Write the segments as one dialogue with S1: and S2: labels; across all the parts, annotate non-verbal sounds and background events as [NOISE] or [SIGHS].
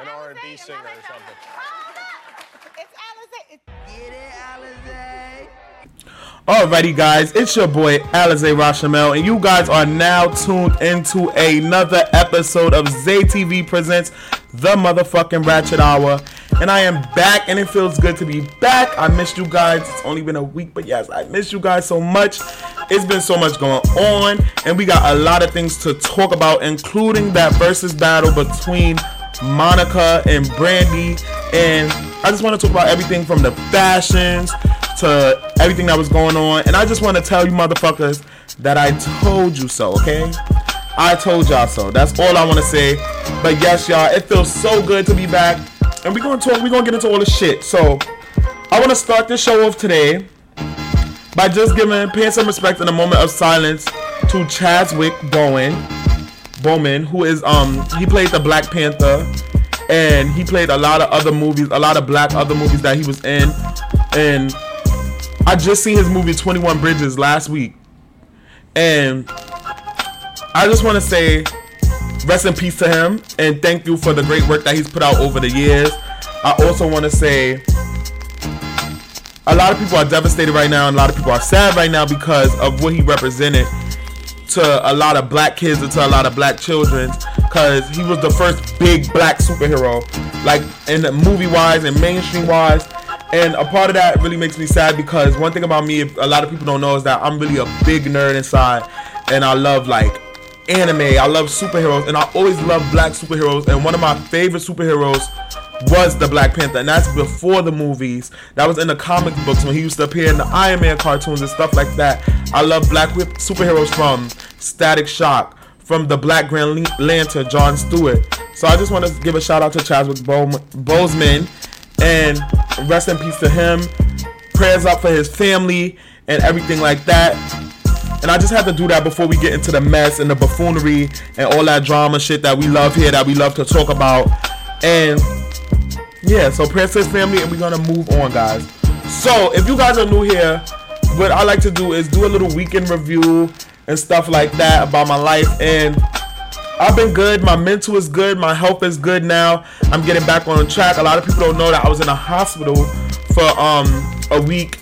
S1: know
S2: An R&B singer or something.
S1: Hold up. It's Alizé.
S3: Get it, Alizé.
S4: Alrighty, guys, it's your boy Alize Rashamel, and you guys are now tuned into another episode of ZTV Presents the Motherfucking Ratchet Hour. And I am back, and it feels good to be back. I missed you guys. It's only been a week, but yes, I missed you guys so much. It's been so much going on, and we got a lot of things to talk about, including that versus battle between Monica and Brandy. And I just want to talk about everything from the fashions to everything that was going on. And I just want to tell you motherfuckers that I told you so, okay? I told y'all so. That's all I want to say. But yes, y'all, it feels so good to be back. And we're gonna talk, we're gonna get into all the shit. So I wanna start this show off today by just giving paying some respect in a moment of silence to Chadwick Bowen. Bowman, who is um he played the Black Panther and he played a lot of other movies, a lot of black other movies that he was in. And I just seen his movie 21 Bridges last week. And I just want to say rest in peace to him and thank you for the great work that he's put out over the years. I also want to say a lot of people are devastated right now and a lot of people are sad right now because of what he represented to a lot of black kids and to a lot of black children because he was the first big black superhero like in the movie wise and mainstream wise and a part of that really makes me sad because one thing about me a lot of people don't know is that i'm really a big nerd inside and i love like anime. I love superheroes and i always love black superheroes. And one of my favorite superheroes was the Black Panther, and that's before the movies. That was in the comic books when he used to appear in the Iron Man cartoons and stuff like that. I love black superheroes from Static Shock, from the Black Green Lantern, John Stewart. So I just want to give a shout out to Chadwick Bo- Boseman, and rest in peace to him. Prayers up for his family and everything like that. And I just had to do that before we get into the mess and the buffoonery and all that drama shit that we love here, that we love to talk about. And yeah, so his family, and we're gonna move on, guys. So if you guys are new here, what I like to do is do a little weekend review and stuff like that about my life. And I've been good. My mental is good. My health is good now. I'm getting back on track. A lot of people don't know that I was in a hospital for um a week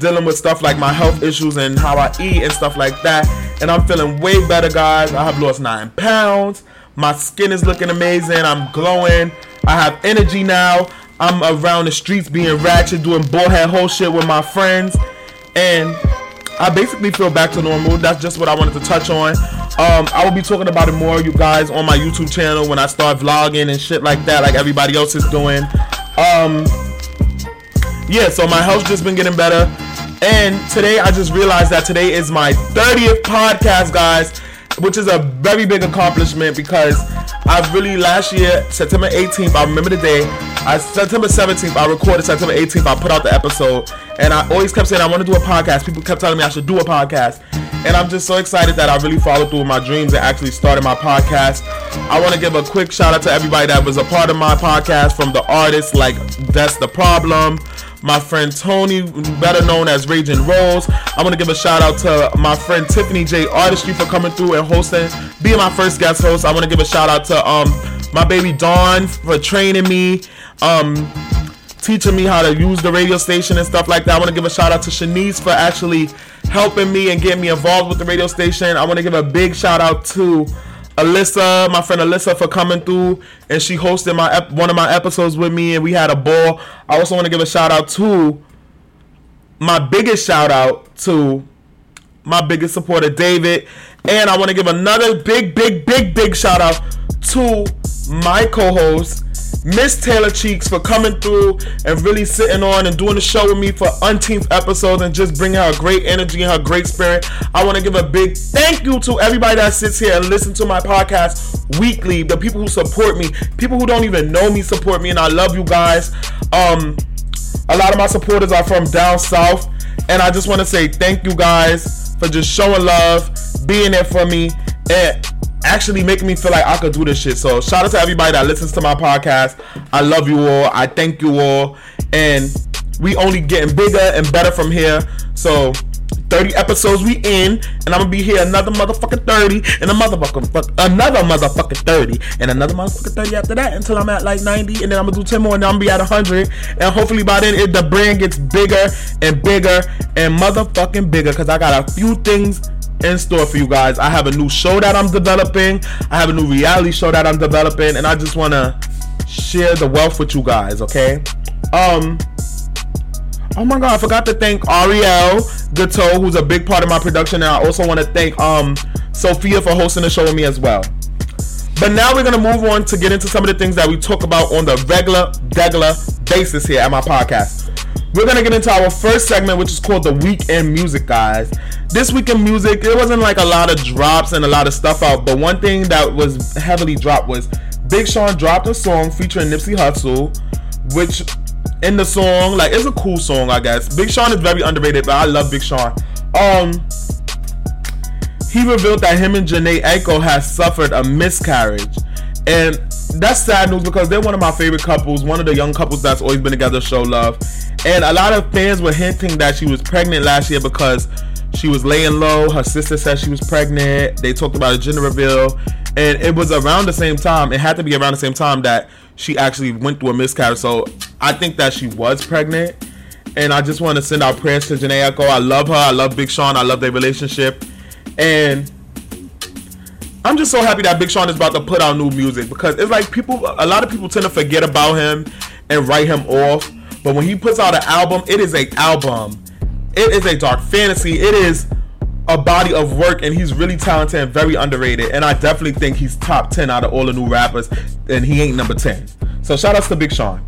S4: dealing with stuff like my health issues and how I eat and stuff like that. And I'm feeling way better, guys. I have lost nine pounds. My skin is looking amazing. I'm glowing. I have energy now. I'm around the streets being ratchet, doing bullhead whole shit with my friends. And I basically feel back to normal. That's just what I wanted to touch on. Um, I will be talking about it more, you guys, on my YouTube channel when I start vlogging and shit like that, like everybody else is doing. Um, yeah, so my health's just been getting better. And today I just realized that today is my 30th podcast, guys, which is a very big accomplishment because I really last year, September 18th, I remember the day. I September 17th, I recorded September 18th, I put out the episode. And I always kept saying I want to do a podcast. People kept telling me I should do a podcast. And I'm just so excited that I really followed through with my dreams and actually started my podcast. I want to give a quick shout out to everybody that was a part of my podcast, from the artists like That's the Problem, my friend Tony, better known as Raging Rose. I want to give a shout out to my friend Tiffany J Artistry for coming through and hosting, being my first guest host. I want to give a shout out to um my baby Dawn for training me, um teaching me how to use the radio station and stuff like that. I want to give a shout out to Shanice for actually helping me and getting me involved with the radio station. I want to give a big shout out to Alyssa, my friend Alyssa, for coming through and she hosted my ep- one of my episodes with me and we had a ball. I also want to give a shout out to my biggest shout out to my biggest supporter David, and I want to give another big, big, big, big shout out to my co-host Miss Taylor Cheeks for coming through and really sitting on and doing the show with me for umpteenth episodes and just bringing her great energy and her great spirit. I want to give a big thank you to everybody that sits here and listen to my podcast weekly. The people who support me, people who don't even know me support me, and I love you guys. Um, a lot of my supporters are from down south, and I just want to say thank you guys for just showing love, being there for me, and actually making me feel like I could do this shit. So shout out to everybody that listens to my podcast. I love you all. I thank you all, and we only getting bigger and better from here. So 30 episodes we in, and I'm gonna be here another motherfucking 30, and a motherfucking fuck, another motherfucking 30, and another motherfucking 30 after that until I'm at like 90, and then I'm gonna do 10 more, and then I'm gonna be at 100, and hopefully by then it, the brand gets bigger and bigger and motherfucking bigger, cause I got a few things in store for you guys. I have a new show that I'm developing. I have a new reality show that I'm developing, and I just wanna share the wealth with you guys. Okay. Um. Oh my god, I forgot to thank Ariel Gateau, who's a big part of my production, and I also want to thank um Sophia for hosting the show with me as well. But now we're gonna move on to get into some of the things that we talk about on the regular, regular basis here at my podcast. We're gonna get into our first segment, which is called the weekend music, guys. This weekend music, it wasn't like a lot of drops and a lot of stuff out, but one thing that was heavily dropped was Big Sean dropped a song featuring Nipsey Hussle, which in the song, like it's a cool song, I guess. Big Sean is very underrated, but I love Big Sean. Um, he revealed that him and Jhené Aiko has suffered a miscarriage, and that's sad news because they're one of my favorite couples, one of the young couples that's always been together, show love. And a lot of fans were hinting that she was pregnant last year because she was laying low. Her sister said she was pregnant. They talked about a gender reveal, and it was around the same time. It had to be around the same time that she actually went through a miscarriage. So I think that she was pregnant. And I just want to send out prayers to Jhené Aiko. I love her. I love Big Sean. I love their relationship. And I'm just so happy that Big Sean is about to put out new music because it's like people, a lot of people tend to forget about him and write him off. But when he puts out an album, it is a album. It is a dark fantasy. It is a body of work, and he's really talented and very underrated. And I definitely think he's top 10 out of all the new rappers, and he ain't number 10. So shout outs to Big Sean.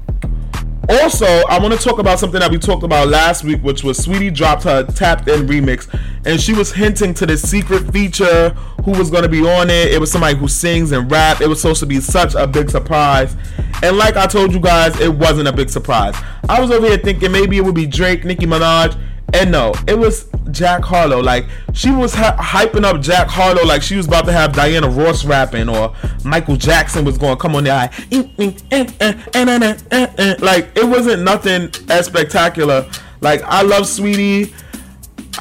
S4: Also, I want to talk about something that we talked about last week, which was Saweetie dropped her tapped in remix, and she was hinting to this secret feature who was going to be on it. It was somebody who sings and rap. It was supposed to be such a big surprise. And like I told you guys, it wasn't a big surprise. I was over here thinking maybe it would be Drake, Nicki Minaj, and no, it was Jack Harlow. Like she was ha- hyping up Jack Harlow like she was about to have Diana Ross rapping or Michael Jackson was going to come on there. Like it wasn't nothing as spectacular. Like I love Saweetie.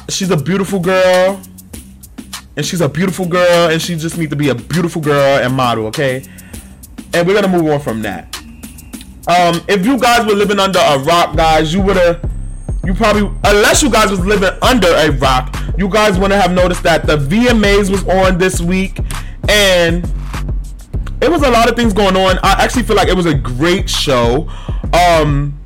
S4: She's a beautiful girl. And she's a beautiful girl and she just needs to be a beautiful girl and model, okay? And we're gonna move on from that. Um, if you guys were living under a rock, guys, you would have you probably unless you guys was living under a rock you guys to have noticed that the vmas was on this week and it was a lot of things going on i actually feel like it was a great show um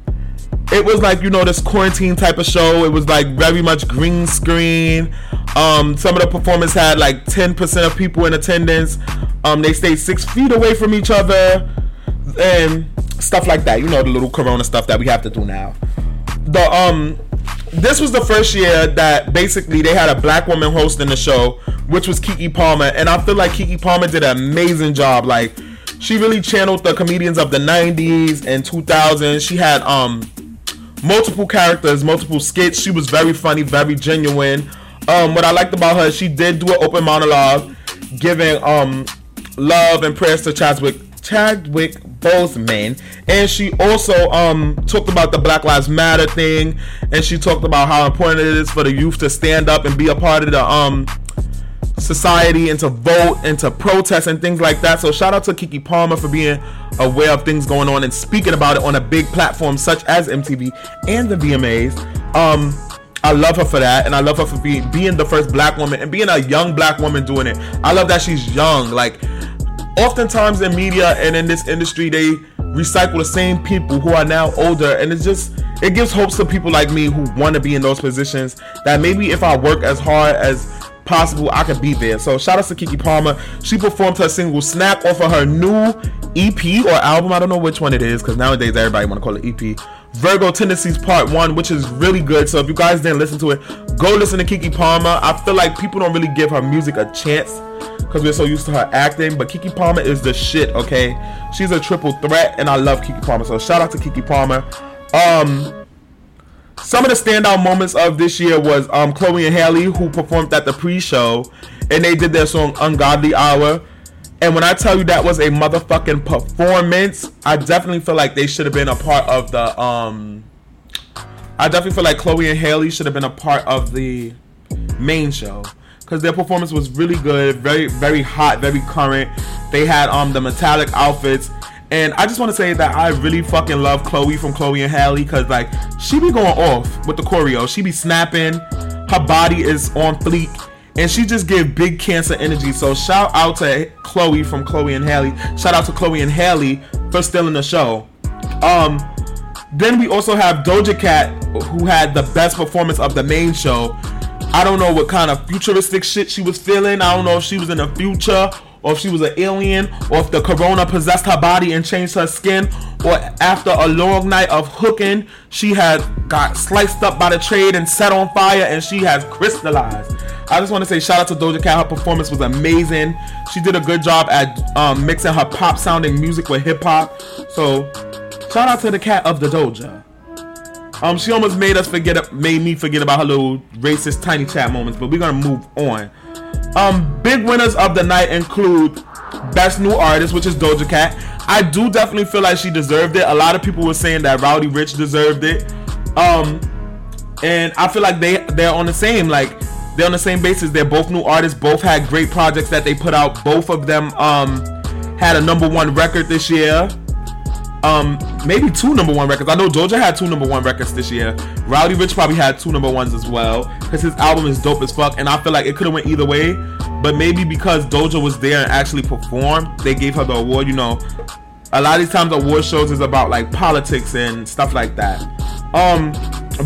S4: it was like you know this quarantine type of show. It was like very much green screen. Um some of the performers had like 10% of people in attendance. Um they stayed six feet away from each other and stuff like that. You know the little corona stuff that we have to do now. The um this was the first year that basically they had a black woman hosting the show, which was Keke Palmer, and I feel like Keke Palmer did an amazing job. Like she really channeled the comedians of the 90s and 2000s. She had um multiple characters, multiple skits. She was very funny, very genuine. Um, what I liked about her, she did do an open monologue, giving um love and prayers to Chadwick Chadwick Boseman, and she also um talked about the Black Lives Matter thing, and she talked about how important it is for the youth to stand up and be a part of the um society and to vote and to protest and things like that. So shout out to Keke Palmer for being aware of things going on and speaking about it on a big platform such as MTV and the VMAs. Um I love her for that, and I love her for being being the first black woman and being a young black woman doing it. I love that she's young. Like oftentimes in media and in this industry they recycle the same people who are now older and it's just it gives hopes to people like me who want to be in those positions that maybe if I work as hard as possible I could be there. So shout out to Keke Palmer. She performed her single Snap off of her new EP or album. I don't know which one it is because nowadays everybody want to call it EP. Virgo Tendencies Part 1, which is really good. So if you guys didn't listen to it, go listen to Keke Palmer. I feel like people don't really give her music a chance because we're so used to her acting. But Keke Palmer is the shit, okay? She's a triple threat, and I love Keke Palmer. So shout out to Keke Palmer. Um, some of the standout moments of this year was um, Chloe and Halle, who performed at the pre-show, and they did their song "Ungodly Hour." And when I tell you that was a motherfucking performance, I definitely feel like they should have been a part of the. Um, I definitely feel like Chloe and Halle should have been a part of the main show because their performance was really good, very very hot, very current. They had um the metallic outfits. And I just want to say that I really fucking love Chloe from Chloe and Halle because like she be going off with the choreo. She be snapping. Her body is on fleek and she just give big cancer energy. So shout out to Chloe from Chloe and Halle. Shout out to Chloe and Halle for stealing the show. Um, then we also have Doja Cat, who had the best performance of the main show. I don't know what kind of futuristic shit she was feeling. I don't know if she was in the future or if she was an alien or if the corona possessed her body and changed her skin or after a long night of hooking she had got sliced up by the trade and set on fire and she has crystallized I just want to say shout out to Doja Cat. Her performance was amazing. She did a good job at um, mixing her pop sounding music with hip hop. So shout out to the cat of the Doja. Um, she almost made us forget, made me forget about her little racist Tinychat moments. But we're gonna move on. Um, big winners of the night include Best New Artist, which is Doja Cat. I do definitely feel like she deserved it. A lot of people were saying that Roddy Ricch deserved it. Um, and I feel like they they're on the same like they're on the same basis. They're both new artists. Both had great projects that they put out. Both of them um, had a number one record this year. Um, maybe two number one records. I know Doja had two number one records this year. Roddy Ricch probably had two number ones as well because his album is dope as fuck. And I feel like it could have went either way, but maybe because Doja was there and actually performed, they gave her the award. You know, a lot of these times award shows is about like politics and stuff like that. Um,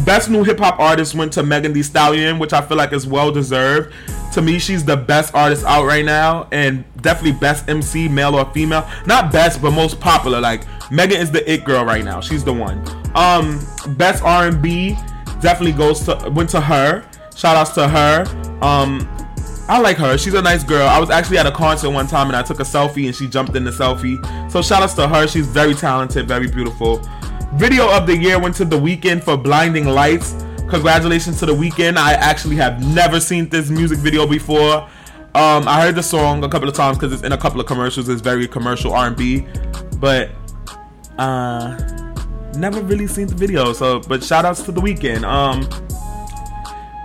S4: best new hip hop artist went to Megan Thee Stallion, which I feel like is well deserved. To me, she's the best artist out right now, and definitely best MC, male or female. Not best, but most popular. Like Megan is the it girl right now. She's the one. Um, best R&B definitely goes to went to her. Shout outs to her. Um, I like her. She's a nice girl. I was actually at a concert one time and I took a selfie and she jumped in the selfie. So shout outs to her. She's very talented, very beautiful. Video of the year went to The Weeknd for Blinding Lights. Congratulations to The Weeknd. I actually have never seen this music video before. Um, I heard the song a couple of times because it's in a couple of commercials. It's very commercial R&B, but uh, never really seen the video. So, but shout outs to The Weeknd. Um,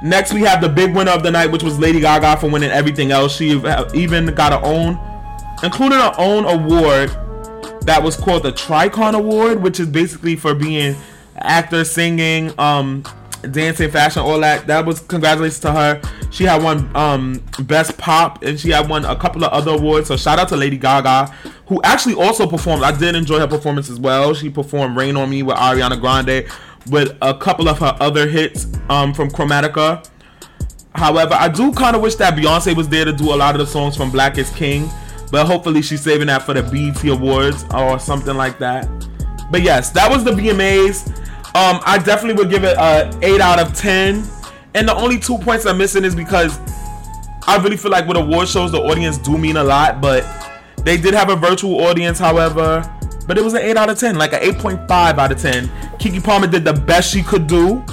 S4: next we have the big winner of the night, which was Lady Gaga for winning everything else. She even got her own, including her own award that was called the Tricon Award, which is basically for being actor, singing, um, dancing, fashion, all that. That was congratulations to her. She had won um, best pop, and she had won a couple of other awards. So shout out to Lady Gaga, who actually also performed. I did enjoy her performance as well. She performed "Rain on Me" with Ariana Grande, with a couple of her other hits um, from Chromatica. However, I do kind of wish that Beyonce was there to do a lot of the songs from Black is King. But hopefully she's saving that for the BET Awards or something like that. But yes, that was the VMAs. Um, I definitely would give it a 8 out of 10. And the only two points I'm missing is because I really feel like with award shows, the audience do mean a lot. But they did have a virtual audience, however. But it was an 8 out of 10, like an 8.5 out of 10. Keke Palmer did the best she could do.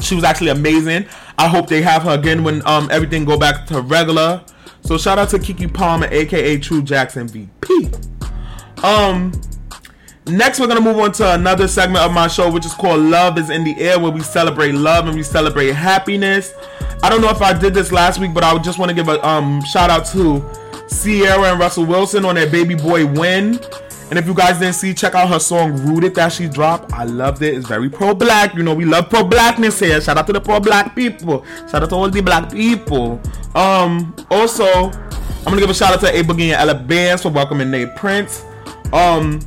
S4: She was actually amazing. I hope they have her again when um, everything go back to regular. So shout out to Keke Palmer, aka True Jackson VP. Um, next we're gonna move on to another segment of my show, which is called Love is in the Air, where we celebrate love and we celebrate happiness. I don't know if I did this last week, but I just want to give a um shout out to Ciara and Russell Wilson on their baby boy win. And if you guys didn't see, check out her song Rooted that she dropped. I loved it. It's very pro black. You know, we love pro blackness here. Shout out to the pro black people. Shout out to all the black people. Um, also, I'm gonna give a shout out to A Boogie and Ella Bands for welcoming Nate Prince. Um,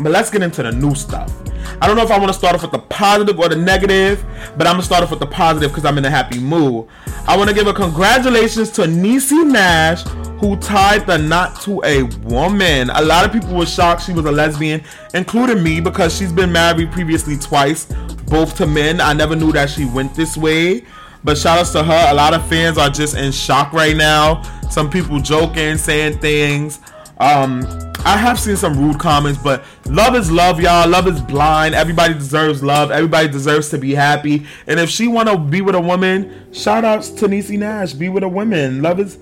S4: but let's get into the new stuff. I don't know if I want to start off with the positive or the negative, but I'm gonna start off with the positive because I'm in a happy mood. I want to give a congratulations to Niecy Nash who tied the knot to a woman. A lot of people were shocked she was a lesbian, including me, because she's been married previously twice, both to men. I never knew that she went this way. But shout outs to her. A lot of fans are just in shock right now. Some people joking, saying things. Um, I have seen some rude comments, but love is love, y'all. Love is blind. Everybody deserves love. Everybody deserves to be happy. And if she wanna be with a woman, shout outs to Niecy Nash. Be with a woman. Love is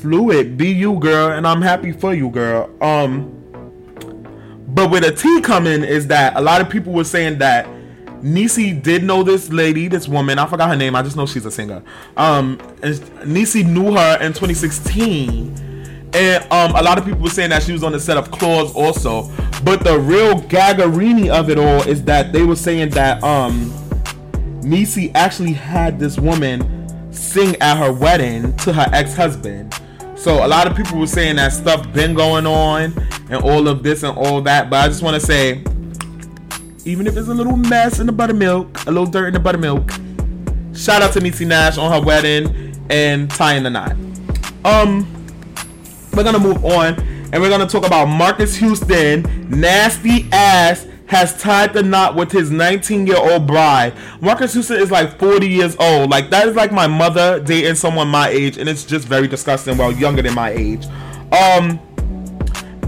S4: fluid. Be you, girl, and I'm happy for you, girl. Um, but with a T coming is that a lot of people were saying that Niecy did know this lady, this woman. I forgot her name. I just know she's a singer. Um, and Niecy knew her in 2016, and um, a lot of people were saying that she was on the set of Claws also. But the real gaggerini of it all is that they were saying that um, Niecy actually had this woman sing at her wedding to her ex-husband. So a lot of people were saying that stuff been going on and all of this and all that. But I just want to say even if it's a little mess in the buttermilk, a little dirt in the buttermilk. Shout out to Niecy Nash on her wedding and tying the knot. Um, we're gonna move on and we're gonna talk about Marques Houston, nasty ass has tied the knot with his 19 year old bride. Marques Houston is like 40 years old. Like that is like my mother dating someone my age, and it's just very disgusting. Well, younger than my age. Um,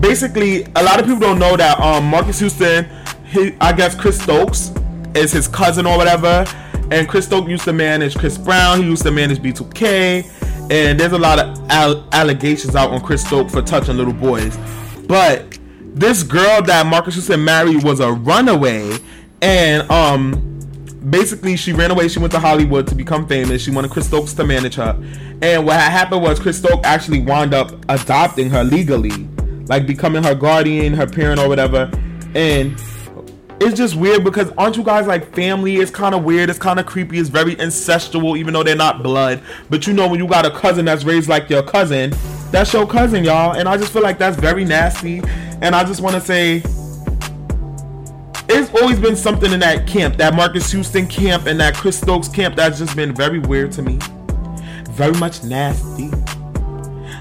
S4: basically, a lot of people don't know that um Marques Houston he, I guess Chris Stokes is his cousin or whatever. And Chris Stokes used to manage Chris Brown. He used to manage B2K. And there's a lot of al- allegations out on Chris Stokes for touching little boys. But this girl that Marques Houston married was a runaway. And um basically she ran away. She went to Hollywood to become famous. She wanted Chris Stokes to manage her. And what happened was Chris Stokes actually wound up adopting her legally. Like becoming her guardian, her parent or whatever. And it's just weird because aren't you guys like family? It's kind of weird. It's kind of creepy. It's very incestual, even though they're not blood. But you know, when you got a cousin that's raised like your cousin, that's your cousin, y'all. And I just feel like that's very nasty. And I just want to say, it's always been something in that camp, that Marques Houston camp and that Chris Stokes camp, that's just been very weird to me. Very much nasty.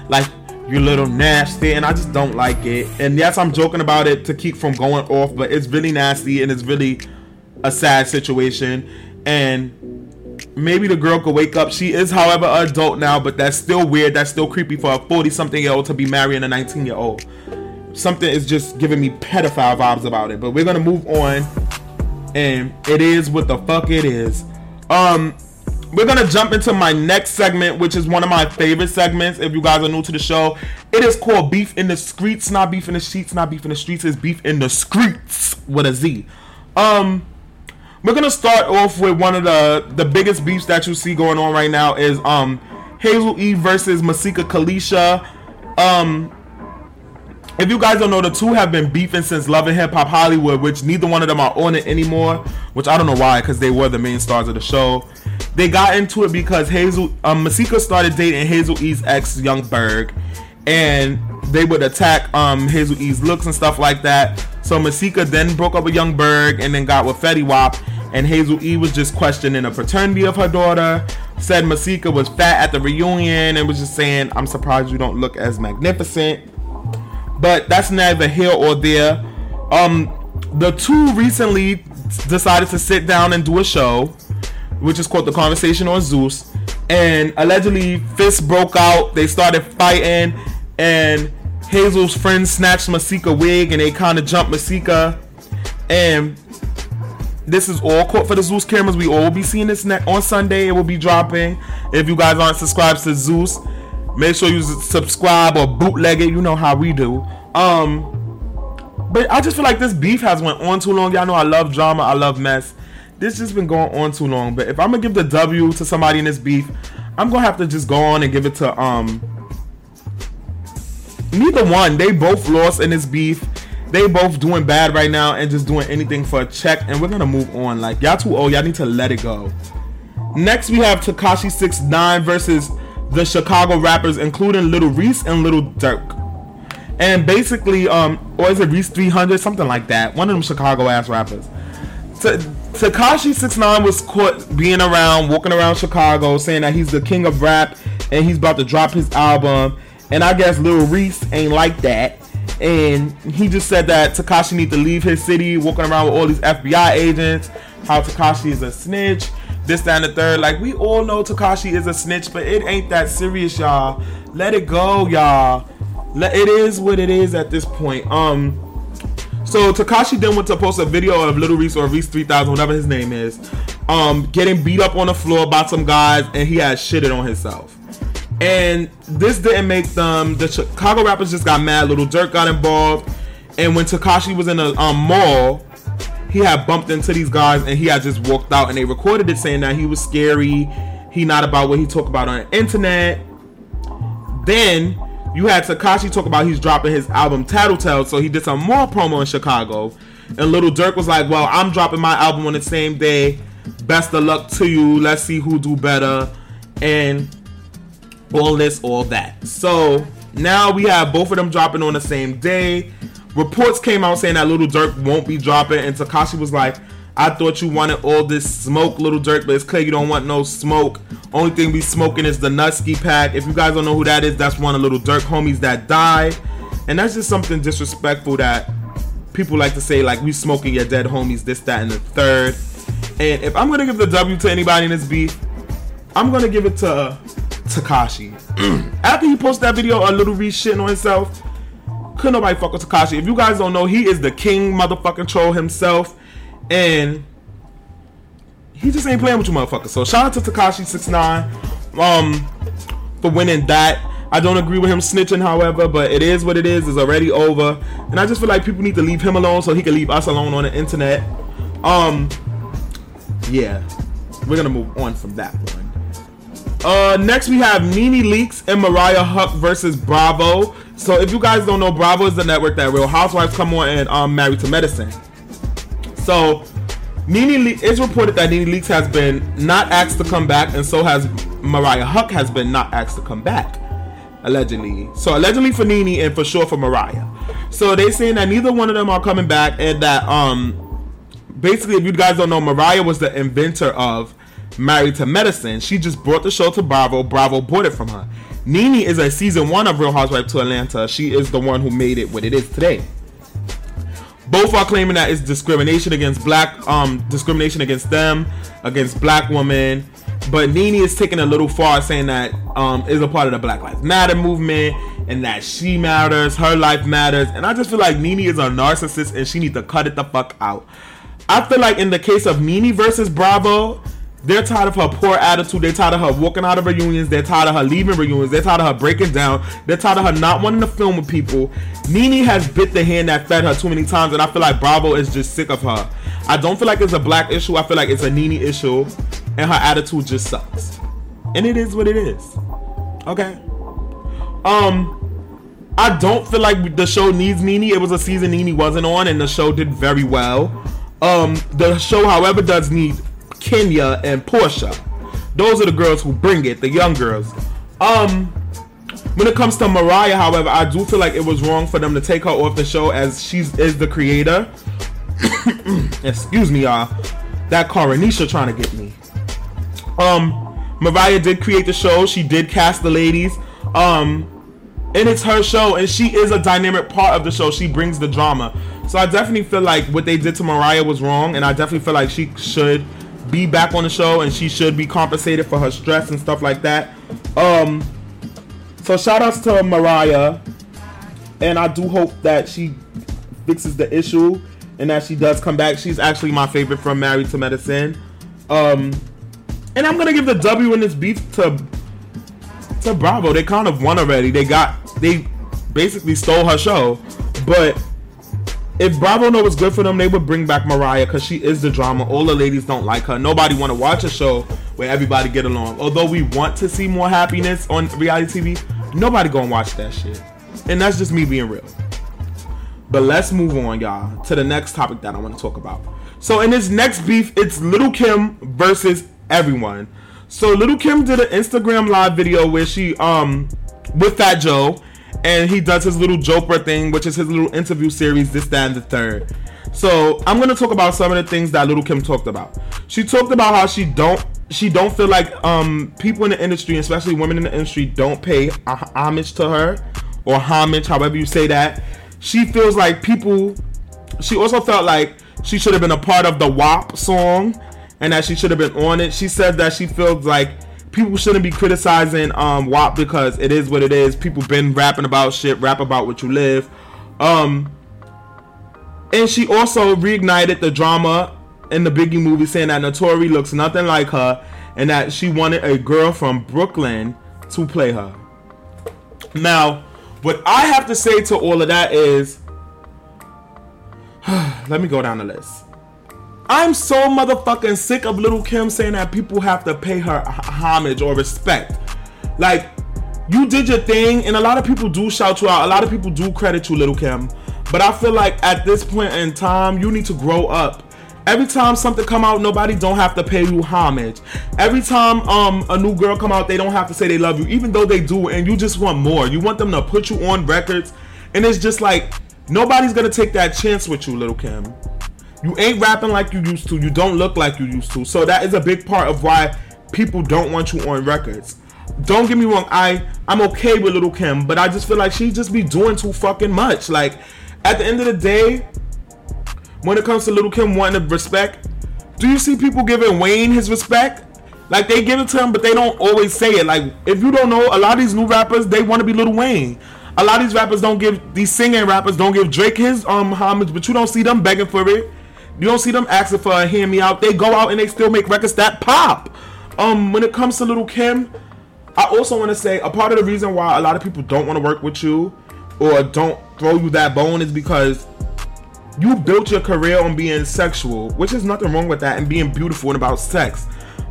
S4: Like, you little nasty and i just don't like it. And yes i'm joking about it to keep from going off but it's really nasty and it's really a sad situation. And maybe the girl could wake up. She is however an adult now but that's still weird. That's still creepy for a 40 something year old to be marrying a 19 year old something is just giving me pedophile vibes about it but we're gonna move on and it is what the fuck it is. Um we're gonna jump into my next segment, which is one of my favorite segments. If you guys are new to the show, it is called Beef in the Streets, not beef in the sheets, not beef in the streets. It's beef in the streets with a Z. Um, we're gonna start off with one of the the biggest beefs that you see going on right now is um Hazel E versus Masika Kalysha. Um, if you guys don't know, the two have been beefing since Love and Hip Hop Hollywood, which neither one of them are on it anymore. Which I don't know why, because they were the main stars of the show. They got into it because Hazel, um, Masika started dating Hazel E's ex, Young Berg, and they would attack um Hazel E's looks and stuff like that. So Masika then broke up with Young Berg and then got with Fetty Wap, and Hazel E was just questioning the paternity of her daughter. Said Masika was fat at the reunion and was just saying, "I'm surprised you don't look as magnificent." but that's neither here or there. Um, the two recently decided to sit down and do a show, which is called The Conversation on Zeus. And allegedly, fists broke out. They started fighting, and Hazel's friend snatched Masika wig, and they kind of jumped Masika. And this is all caught for the Zeus cameras. We all will be seeing this on Sunday. It will be dropping. If you guys aren't subscribed to Zeus, Make sure you subscribe or bootleg it. You know how we do. Um, but I just feel like this beef has went on too long. Y'all know I love drama. I love mess. This just been going on too long. But if I'm gonna give the W to somebody in this beef, I'm gonna have to just go on and give it to um. Neither one. They both lost in this beef. They both doing bad right now and just doing anything for a check. And we're gonna move on. Like y'all too old. Y'all need to let it go. Next we have Tekashi Six Nine versus the Chicago rappers, including Little Reese and Little Durk. And basically, um, or is it Reese 300, something like that? One of them Chicago ass rappers. Six Nine was caught being around, walking around Chicago, saying that he's the king of rap and he's about to drop his album. And I guess Lil Reese ain't like that. And he just said that Tekashi need to leave his city, walking around with all these FBI agents. How Tekashi is a snitch this, that, and the third. Like we all know Tekashi is a snitch, but it ain't that serious, y'all. Let it go, y'all. Let, it is what it is at this point. Um, so Tekashi then went to post a video of Little Reese or Reese 3000, whatever his name is, um, getting beat up on the floor by some guys, and he had shitted on himself. And this didn't make them. The Chicago rappers just got mad. Little Durk got involved, and when Tekashi was in a um, mall, he had bumped into these guys and he had just walked out and they recorded it saying that he was scary. He not about what he talked about on the internet. Then you had Tekashi talk about he's dropping his album Tattletale, so he did some more promo in Chicago. And Little Durk was like, "Well, I'm dropping my album on the same day. Best of luck to you. Let's see who do better." And all this, all that. So now we have both of them dropping on the same day. Reports came out saying that Little Durk won't be dropping, and Tekashi was like, I thought you wanted all this smoke, Little Durk, but it's clear you don't want no smoke. Only thing we smoking is the Nuski pack. If you guys don't know who that is, that's one of Little Durk homies that died. And that's just something disrespectful that people like to say, like, we smoking your dead homies, this, that, and the third. And if I'm gonna give the W to anybody in this beef, I'm gonna give it to uh, Tekashi. [CLEARS THROAT] After he posted that video, a little re shitting on himself, couldn't nobody fuck with Tekashi. If you guys don't know, he is the king motherfucking troll himself, and he just ain't playing with you motherfuckers. So shout out to Tekashi Six Nine, um, for winning that. I don't agree with him snitching, however, but it is what it is. It's already over, and I just feel like people need to leave him alone so he can leave us alone on the internet. Um, yeah, we're gonna move on from that one. Uh, next we have Nene Leakes and Mariah Huq versus Bravo. So if you guys don't know, Bravo is the network that Real Housewives come on and um Married to Medicine. So Nene Le- it's reported that Nene Leakes has been not asked to come back, and so has Mariah Huq has been not asked to come back. Allegedly. So allegedly for Nene and for sure for Mariah. So they saying that neither one of them are coming back and that um basically if you guys don't know, Mariah was the inventor of Married to Medicine. She just brought the show to Bravo. Bravo bought it from her. Nene is a season one of Real Housewives to Atlanta. She is the one who made it what it is today. Both are claiming that it's discrimination against black, um, discrimination against them, against black women. But Nene is taking a little far, saying that um, is a part of the Black Lives Matter movement and that she matters, her life matters. And I just feel like Nene is a narcissist and she needs to cut it the fuck out. I feel like in the case of Nene versus Bravo, they're tired of her poor attitude. They're tired of her walking out of reunions. They're tired of her leaving reunions. They're tired of her breaking down. They're tired of her not wanting to film with people. Nene has bit the hand that fed her too many times, and I feel like Bravo is just sick of her. I don't feel like it's a black issue. I feel like it's a Nene issue, and her attitude just sucks. And it is what it is. Okay. Um. I don't feel like the show needs Nene. It was a season Nene wasn't on, and the show did very well. Um, the show, however, does need Kenya and Porsha. Those are the girls who bring it, the young girls. Um, when it comes to Mariah, however, I do feel like it was wrong for them to take her off the show as she is the creator. [COUGHS] Excuse me, y'all. That Coronisha trying to get me. Um, Mariah did create the show. She did cast the ladies. Um, and it's her show, and she is a dynamic part of the show. She brings the drama. So I definitely feel like what they did to Mariah was wrong, and I definitely feel like she should be back on the show, and she should be compensated for her stress and stuff like that. Um, so shout outs to Mariah, and I do hope that she fixes the issue and that she does come back. She's actually my favorite from Married to Medicine. Um, and I'm gonna give the W in this beef to to Bravo. They kind of won already. They got they basically stole her show, but if Bravo know what's good for them, they would bring back Mariah because she is the drama. All the ladies don't like her. Nobody want to watch a show where everybody get along. Although we want to see more happiness on reality TV, nobody gonna watch that shit. And that's just me being real. But let's move on, y'all, to the next topic that I want to talk about. So in this next beef, it's Little Kim versus everyone. So Little Kim did an Instagram live video where she um with Fat Joe and he does his little Joper thing, which is his little interview series, this, that, and the third. So I'm gonna talk about some of the things that Little Kim talked about. She talked about how she don't she don't feel like um people in the industry, especially women in the industry, don't pay homage to her or homage, however you say that. She feels like people. She also felt like she should have been a part of the WAP song and that she should have been on it. She said that she feels like people shouldn't be criticizing um WAP because it is what it is. People been rapping about shit, rap about what you live. Um and she also reignited the drama in the Biggie movie saying that Naturi looks nothing like her and that she wanted a girl from Brooklyn to play her. Now, what I have to say to all of that is [SIGHS] let me go down the list. I'm so motherfucking sick of Little Kim saying that people have to pay her homage or respect. Like, you did your thing, and a lot of people do shout you out. A lot of people do credit you, Little Kim. But I feel like at this point in time, you need to grow up. Every time something come out, nobody don't have to pay you homage. Every time um a new girl come out, they don't have to say they love you, even though they do, and you just want more. You want them to put you on records, and it's just like nobody's gonna take that chance with you, Little Kim. You ain't rapping like you used to. You don't look like you used to. So that is a big part of why people don't want you on records. Don't get me wrong. I I'm okay with Little Kim, but I just feel like she just be doing too fucking much. Like at the end of the day, when it comes to Little Kim wanting respect, do you see people giving Wayne his respect? Like they give it to him, but they don't always say it. Like if you don't know, a lot of these new rappers they want to be Little Wayne. A lot of these rappers don't give these singing rappers don't give Drake his um homage, but you don't see them begging for it. You don't see them asking for a hand me out. They go out and they still make records that pop. Um, when it comes to Little Kim, I also want to say a part of the reason why a lot of people don't want to work with you or don't throw you that bone is because you built your career on being sexual, which is nothing wrong with that, and being beautiful and about sex.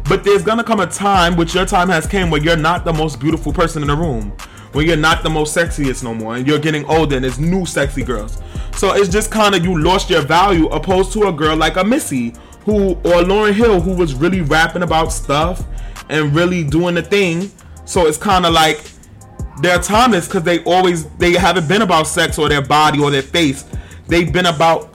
S4: But there's gonna come a time, which your time has came, where you're not the most beautiful person in the room, where you're not the most sexiest no more, and you're getting older, and there's new sexy girls. So it's just kind of you lost your value, opposed to a girl like a Missy, who or Lauryn Hill, who was really rapping about stuff and really doing the thing. So it's kind of like they're timeless because they always they haven't been about sex or their body or their face. They've been about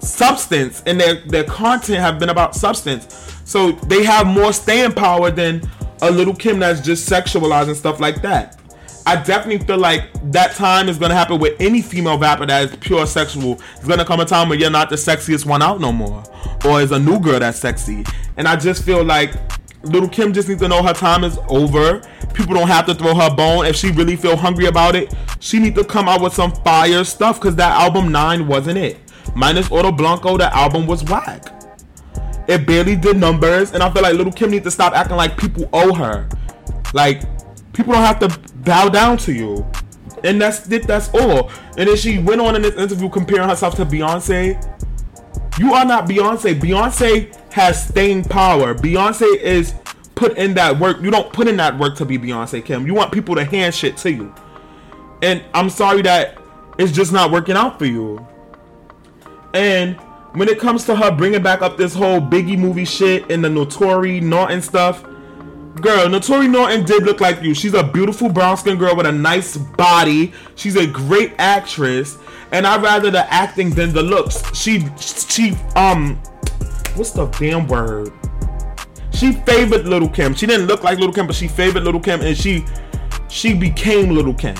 S4: substance and their their content have been about substance. So they have more staying power than a little Kim that's just sexualized and stuff like that. I definitely feel like that time is gonna happen with any female rapper that is pure sexual. It's gonna come a time where you're not the sexiest one out no more, or is a new girl that's sexy. And I just feel like Little Kim just needs to know her time is over. People don't have to throw her bone. If she really feel hungry about it, she need to come out with some fire stuff. Cause that album nine wasn't it. Minus Auto Blanco, the album was whack. It barely did numbers, and I feel like Little Kim needs to stop acting like people owe her. Like people don't have to bow down to you. And that's it, that's all. And then she went on in this interview comparing herself to Beyonce. You are not Beyonce. Beyonce has staying power. Beyonce is put in that work. You don't put in that work to be Beyonce, Kim. You want people to hand shit to you. And I'm sorry that it's just not working out for you. And when it comes to her bringing back up this whole Biggie movie shit and the Naturi Naughton stuff, girl, Naturi Naughton did look like you. She's a beautiful brown skin girl with a nice body. She's a great actress, and I'd rather the acting than the looks. She, she, um, what's the damn word? She favored Little Kim. She didn't look like Little Kim, but she favored Little Kim, and she, she became Little Kim.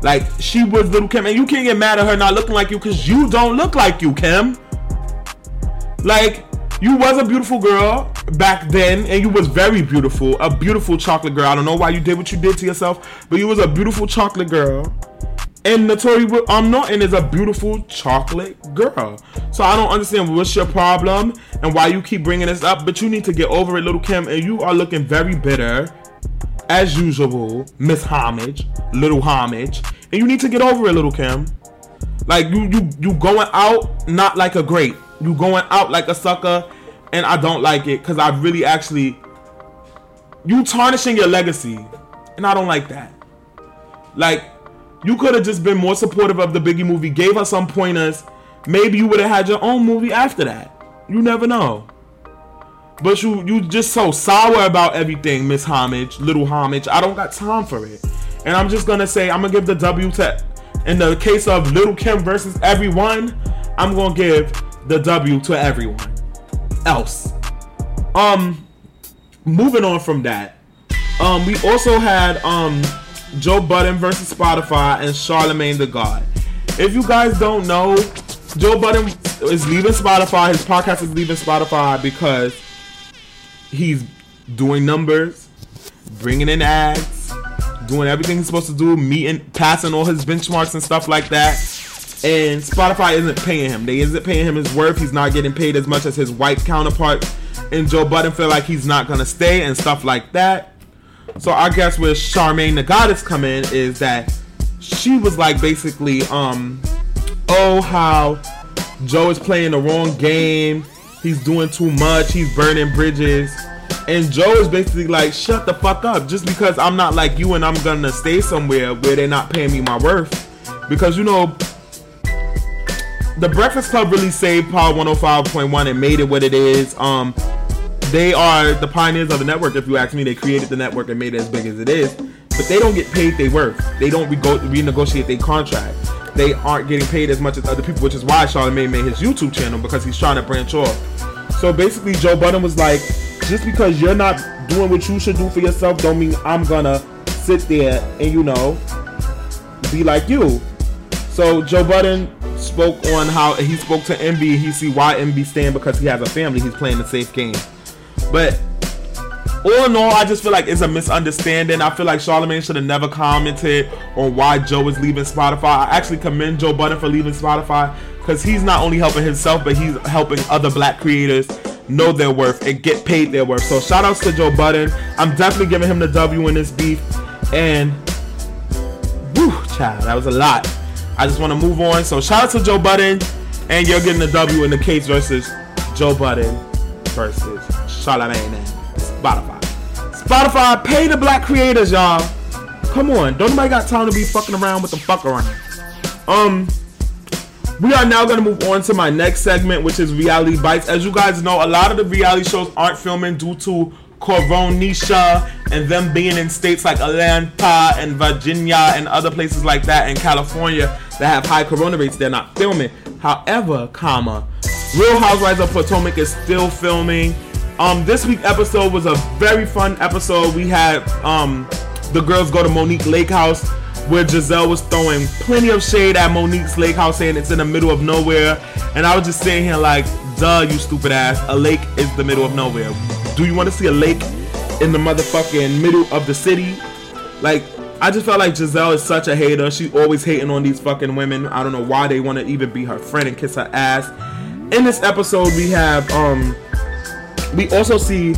S4: Like she was Little Kim, and you can't get mad at her not looking like you because you don't look like you, Kim. Like you was a beautiful girl back then, and you was very beautiful, a beautiful chocolate girl. I don't know why you did what you did to yourself, but you was a beautiful chocolate girl. And Naturi um Naughton is a beautiful chocolate girl. So I don't understand what's your problem and why you keep bringing this up. But you need to get over it, little Kim. And you are looking very bitter, as usual, Miss Homage, Little Homage. And you need to get over it, little Kim. Like you you you going out not like a great. You going out like a sucker, and I don't like it because I really actually you tarnishing your legacy, and I don't like that. Like you could have just been more supportive of the Biggie movie, gave her some pointers. Maybe you would have had your own movie after that. You never know. But you you just so sour about everything, Miss Homage, Little Homage. I don't got time for it. And I'm just gonna say I'm gonna give the W to in the case of Little Kim versus everyone, I'm gonna give the W to everyone else. Um moving on from that. Um we also had um Joe Budden versus Spotify and Charlamagne the God. If you guys don't know, Joe Budden is leaving Spotify. His podcast is leaving Spotify because he's doing numbers, bringing in ads, doing everything he's supposed to do, meeting, passing all his benchmarks and stuff like that. And Spotify isn't paying him. They isn't paying him his worth. He's not getting paid as much as his white counterpart. And Joe Budden feel like he's not gonna stay and stuff like that. So I guess where Charmaine the Goddess come in is that she was like basically, um, oh how Joe is playing the wrong game he's doing too much, he's burning bridges. And Joe is basically like, shut the fuck up. Just because I'm not like you and I'm gonna stay somewhere where they're not paying me my worth. Because you know, the Breakfast Club really saved Power 105.1 and made it what it is. Um, they are the pioneers of the network. If you ask me, they created the network and made it as big as it is. But they don't get paid their worth. They don't renegotiate their contract. They aren't getting paid as much as other people, which is why Charlamagne made his YouTube channel because he's trying to branch off. So basically, Joe Budden was like, just because you're not doing what you should do for yourself, don't mean I'm gonna sit there and you know be like you. So Joe Budden spoke on how he spoke to Envy. He see why Envy stand because he has a family. He's playing a safe game. But all in all, I just feel like it's a misunderstanding. I feel like Charlamagne should have never commented on why Joe is leaving Spotify. I actually commend Joe Budden for leaving Spotify because he's not only helping himself, but he's helping other black creators know their worth and get paid their worth. So shout outs to Joe Budden. I'm definitely giving him the W in this beef. And whew, child, that was a lot. I just want to move on. So shout out to Joe Budden, and you're getting the W in the case versus Joe Budden versus Charlamagne and Spotify. Spotify, pay the black creators, y'all. Come on, don't nobody got time to be fucking around with the fuck around. Um, we are now gonna move on to my next segment, which is reality bites. As you guys know, a lot of the reality shows aren't filming due to Coronisha and them being in states like Atlanta and Virginia and other places like that in California that have high corona rates. They're not filming. However, comma, Real Housewives of Potomac is still filming. Um, this week episode was a very fun episode. We had um the girls go to Monique Lake House where Gizelle was throwing plenty of shade at Monique's lake house saying it's in the middle of nowhere. And I was just sitting here like, duh, you stupid ass. A lake is the middle of nowhere. Do you want to see a lake in the motherfucking middle of the city? Like, I just felt like Gizelle is such a hater. She's always hating on these fucking women. I don't know why they want to even be her friend and kiss her ass. In this episode, we have um we also see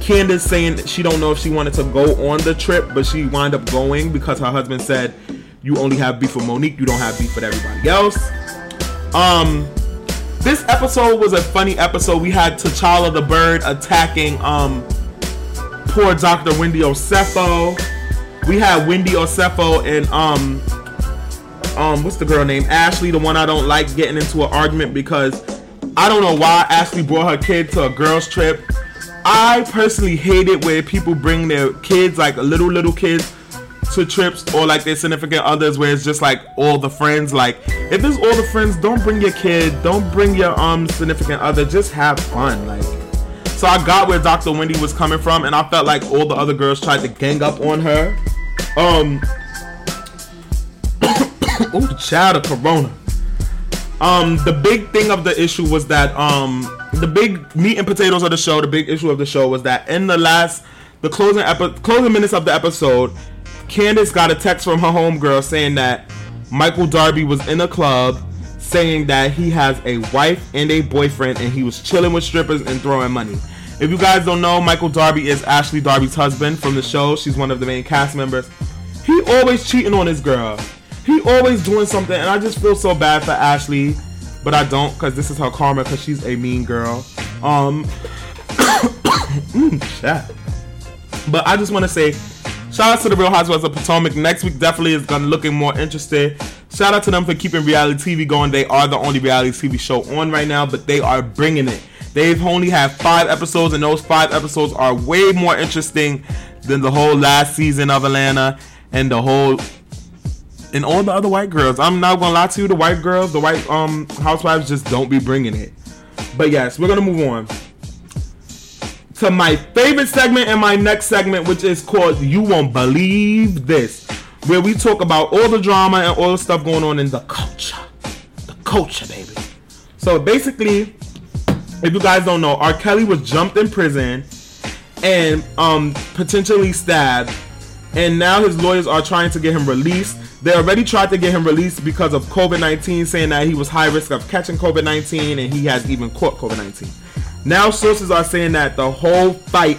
S4: Candace saying she don't know if she wanted to go on the trip, but she wound up going because her husband said, "You only have beef with Monique. You don't have beef with everybody else." Um, this episode was a funny episode. We had T'Challa the bird attacking um poor Dr. Wendy Osefo. We had Wendy Osefo and um um what's the girl name Ashley, the one I don't like, getting into an argument because I don't know why Ashley brought her kid to a girls trip I personally hate it where people bring their kids, like little little kids, to trips or like their significant others, where it's just like all the friends. Like if it's all the friends, don't bring your kid, don't bring your um significant other. Just have fun, like. So I got where Dr. Wendy was coming from, and I felt like all the other girls tried to gang up on her. Um. [COUGHS] oh, child of Corona. Um, the big thing of the issue was that um the big meat and potatoes of the show, the big issue of the show was that in the last the closing epi- closing minutes of the episode, Candace got a text from her homegirl saying that Michael Darby was in a club saying that he has a wife and a boyfriend and he was chilling with strippers and throwing money. If you guys don't know, Michael Darby is Ashley Darby's husband from the show. She's one of the main cast members. He always cheating on his girl. He always doing something, and I just feel so bad for Ashley, but I don't because this is her karma because she's a mean girl. Um, mm. But I just want to say, shout out to the Real Housewives of Potomac. Next week definitely is gonna looking more interesting. Shout out to them for keeping reality TV going. They are the only reality TV show on right now, but they are bringing it. They've only had five episodes, and those five episodes are way more interesting than the whole last season of Atlanta and the whole and all the other white girls. I'm not gonna lie to you, the white girls, the white um housewives just don't be bringing it. But yes, we're gonna move on to my favorite segment and my next segment, which is called "You Won't Believe This," where we talk about all the drama and all the stuff going on in the culture, the culture, baby. So basically, if you guys don't know, R. Kelly was jumped in prison and um potentially stabbed, and now his lawyers are trying to get him released. They already tried to get him released because of COVID 19, saying that he was high risk of catching COVID 19 and he has even caught COVID 19. Now, sources are saying that the whole fight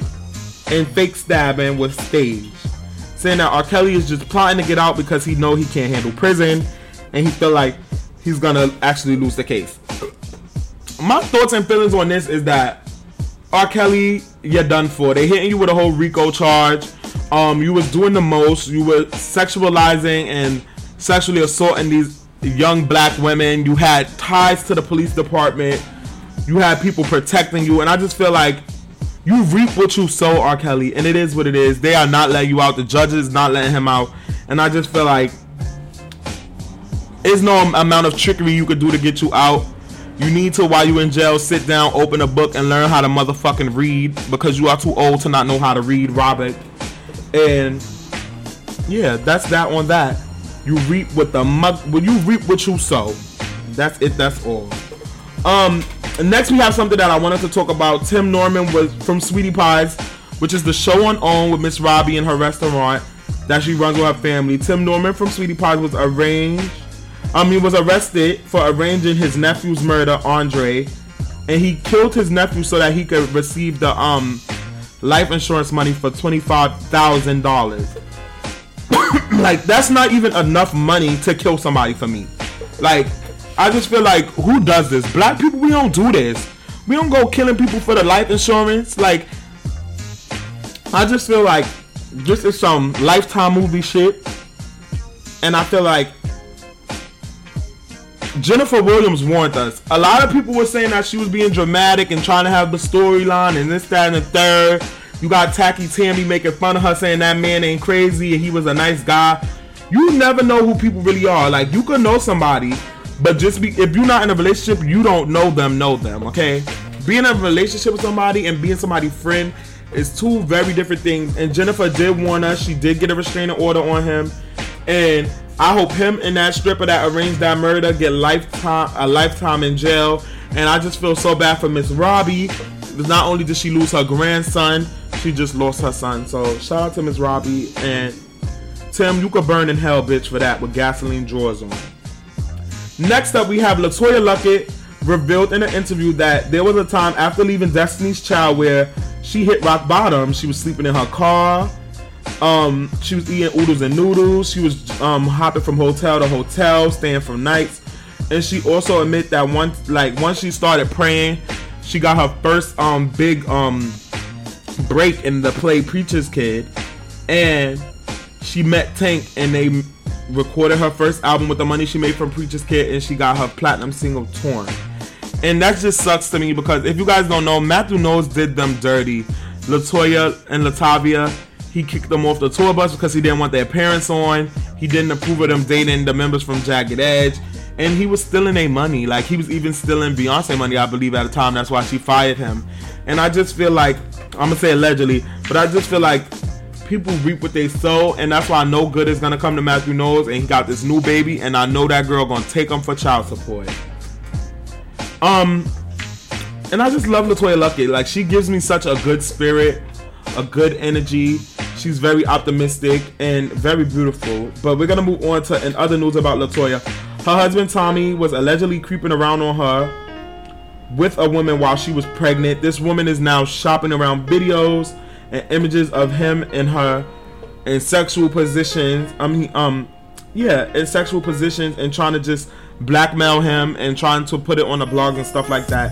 S4: and fake stabbing was staged, saying that R. Kelly is just plotting to get out because he know he can't handle prison and he feel like he's gonna actually lose the case. my thoughts and feelings on this is that R. Kelly, you're done for. They hitting you with a whole RICO charge. Um, you was doing the most. You were sexualizing and sexually assaulting these young black women. You had ties to the police department. You had people protecting you, and I just feel like you reap what you sow, R. Kelly, and it is what it is. They are not letting you out. The judges not letting him out, and I just feel like there's no amount of trickery you could do to get you out. You need to, while you in jail, sit down, open a book, and learn how to motherfucking read because you are too old to not know how to read, Robert. And yeah, that's that on that. You reap what the mother. When you reap what you sow, that's it. That's all. Um, next we have something that I wanted to talk about. Tim Norman was from Sweetie Pies, which is the show on OWN with Miss Robbie and her restaurant that she runs with her family. Tim Norman from Sweetie Pies was arranged um, he was arrested for arranging his nephew's murder, Andre, and he killed his nephew so that he could receive the um life insurance money for twenty five thousand dollars. [COUGHS] like that's not even enough money to kill somebody for me. Like I just feel like who does this? Black people, we don't do this. We don't go killing people for the life insurance. Like I just feel like this is some lifetime movie shit. And I feel like Jennifer Williams warned us. A lot of people were saying that she was being dramatic and trying to have the storyline and this, that, and the third. You got Tacky Tammy making fun of her saying that man ain't crazy and he was a nice guy. You never know who people really are. Like you could know somebody, but just be if you're not in a relationship, you don't know them, know them, okay? Being in a relationship with somebody and being somebody's friend is two very different things. And Jennifer did warn us, she did get a restraining order on him. And I hope him and that stripper that arranged that murder get lifetime a lifetime in jail. And I just feel so bad for Miss Robbie. Because not only did she lose her grandson, she just lost her son. So shout out to Miss Robbie and Tim, you could burn in hell, bitch, for that with gasoline drawers on. Next up, we have LeToya Luckett revealed in an interview that there was a time after leaving Destiny's Child where she hit rock bottom. She was sleeping in her car um, she was eating oodles and noodles. She was um, hopping from hotel to hotel, staying for nights. And she also admit that once, like once she started praying, she got her first um big um break in the play Preacher's Kid, and she met Tank and they recorded her first album with the money she made from Preacher's Kid, and she got her platinum single Torn. And that just sucks to me because if you guys don't know, Matthew Knowles did them dirty. LeToya and LaTavia he kicked them off the tour bus because he didn't want their parents on. He didn't approve of them dating the members from Jagged Edge. And he was stealing their money. Like he was even stealing Beyonce money, I believe, at the time. That's why she fired him. And I just feel like I'm gonna say allegedly, but I just feel like people reap what they sow, and that's why no good is gonna come to Matthew Knowles, and he got this new baby, and I know that girl gonna take him for child support. Um, and I just love LeToya Luckett. Like she gives me such a good spirit, a good energy. She's very optimistic and very beautiful. But we're gonna move on to in other news about LeToya. Her husband Tommy was allegedly creeping around on her with a woman while she was pregnant. This woman is now shopping around videos and images of him and her in sexual positions. I mean, um, yeah, in sexual positions and trying to just blackmail him and trying to put it on the blog and stuff like that.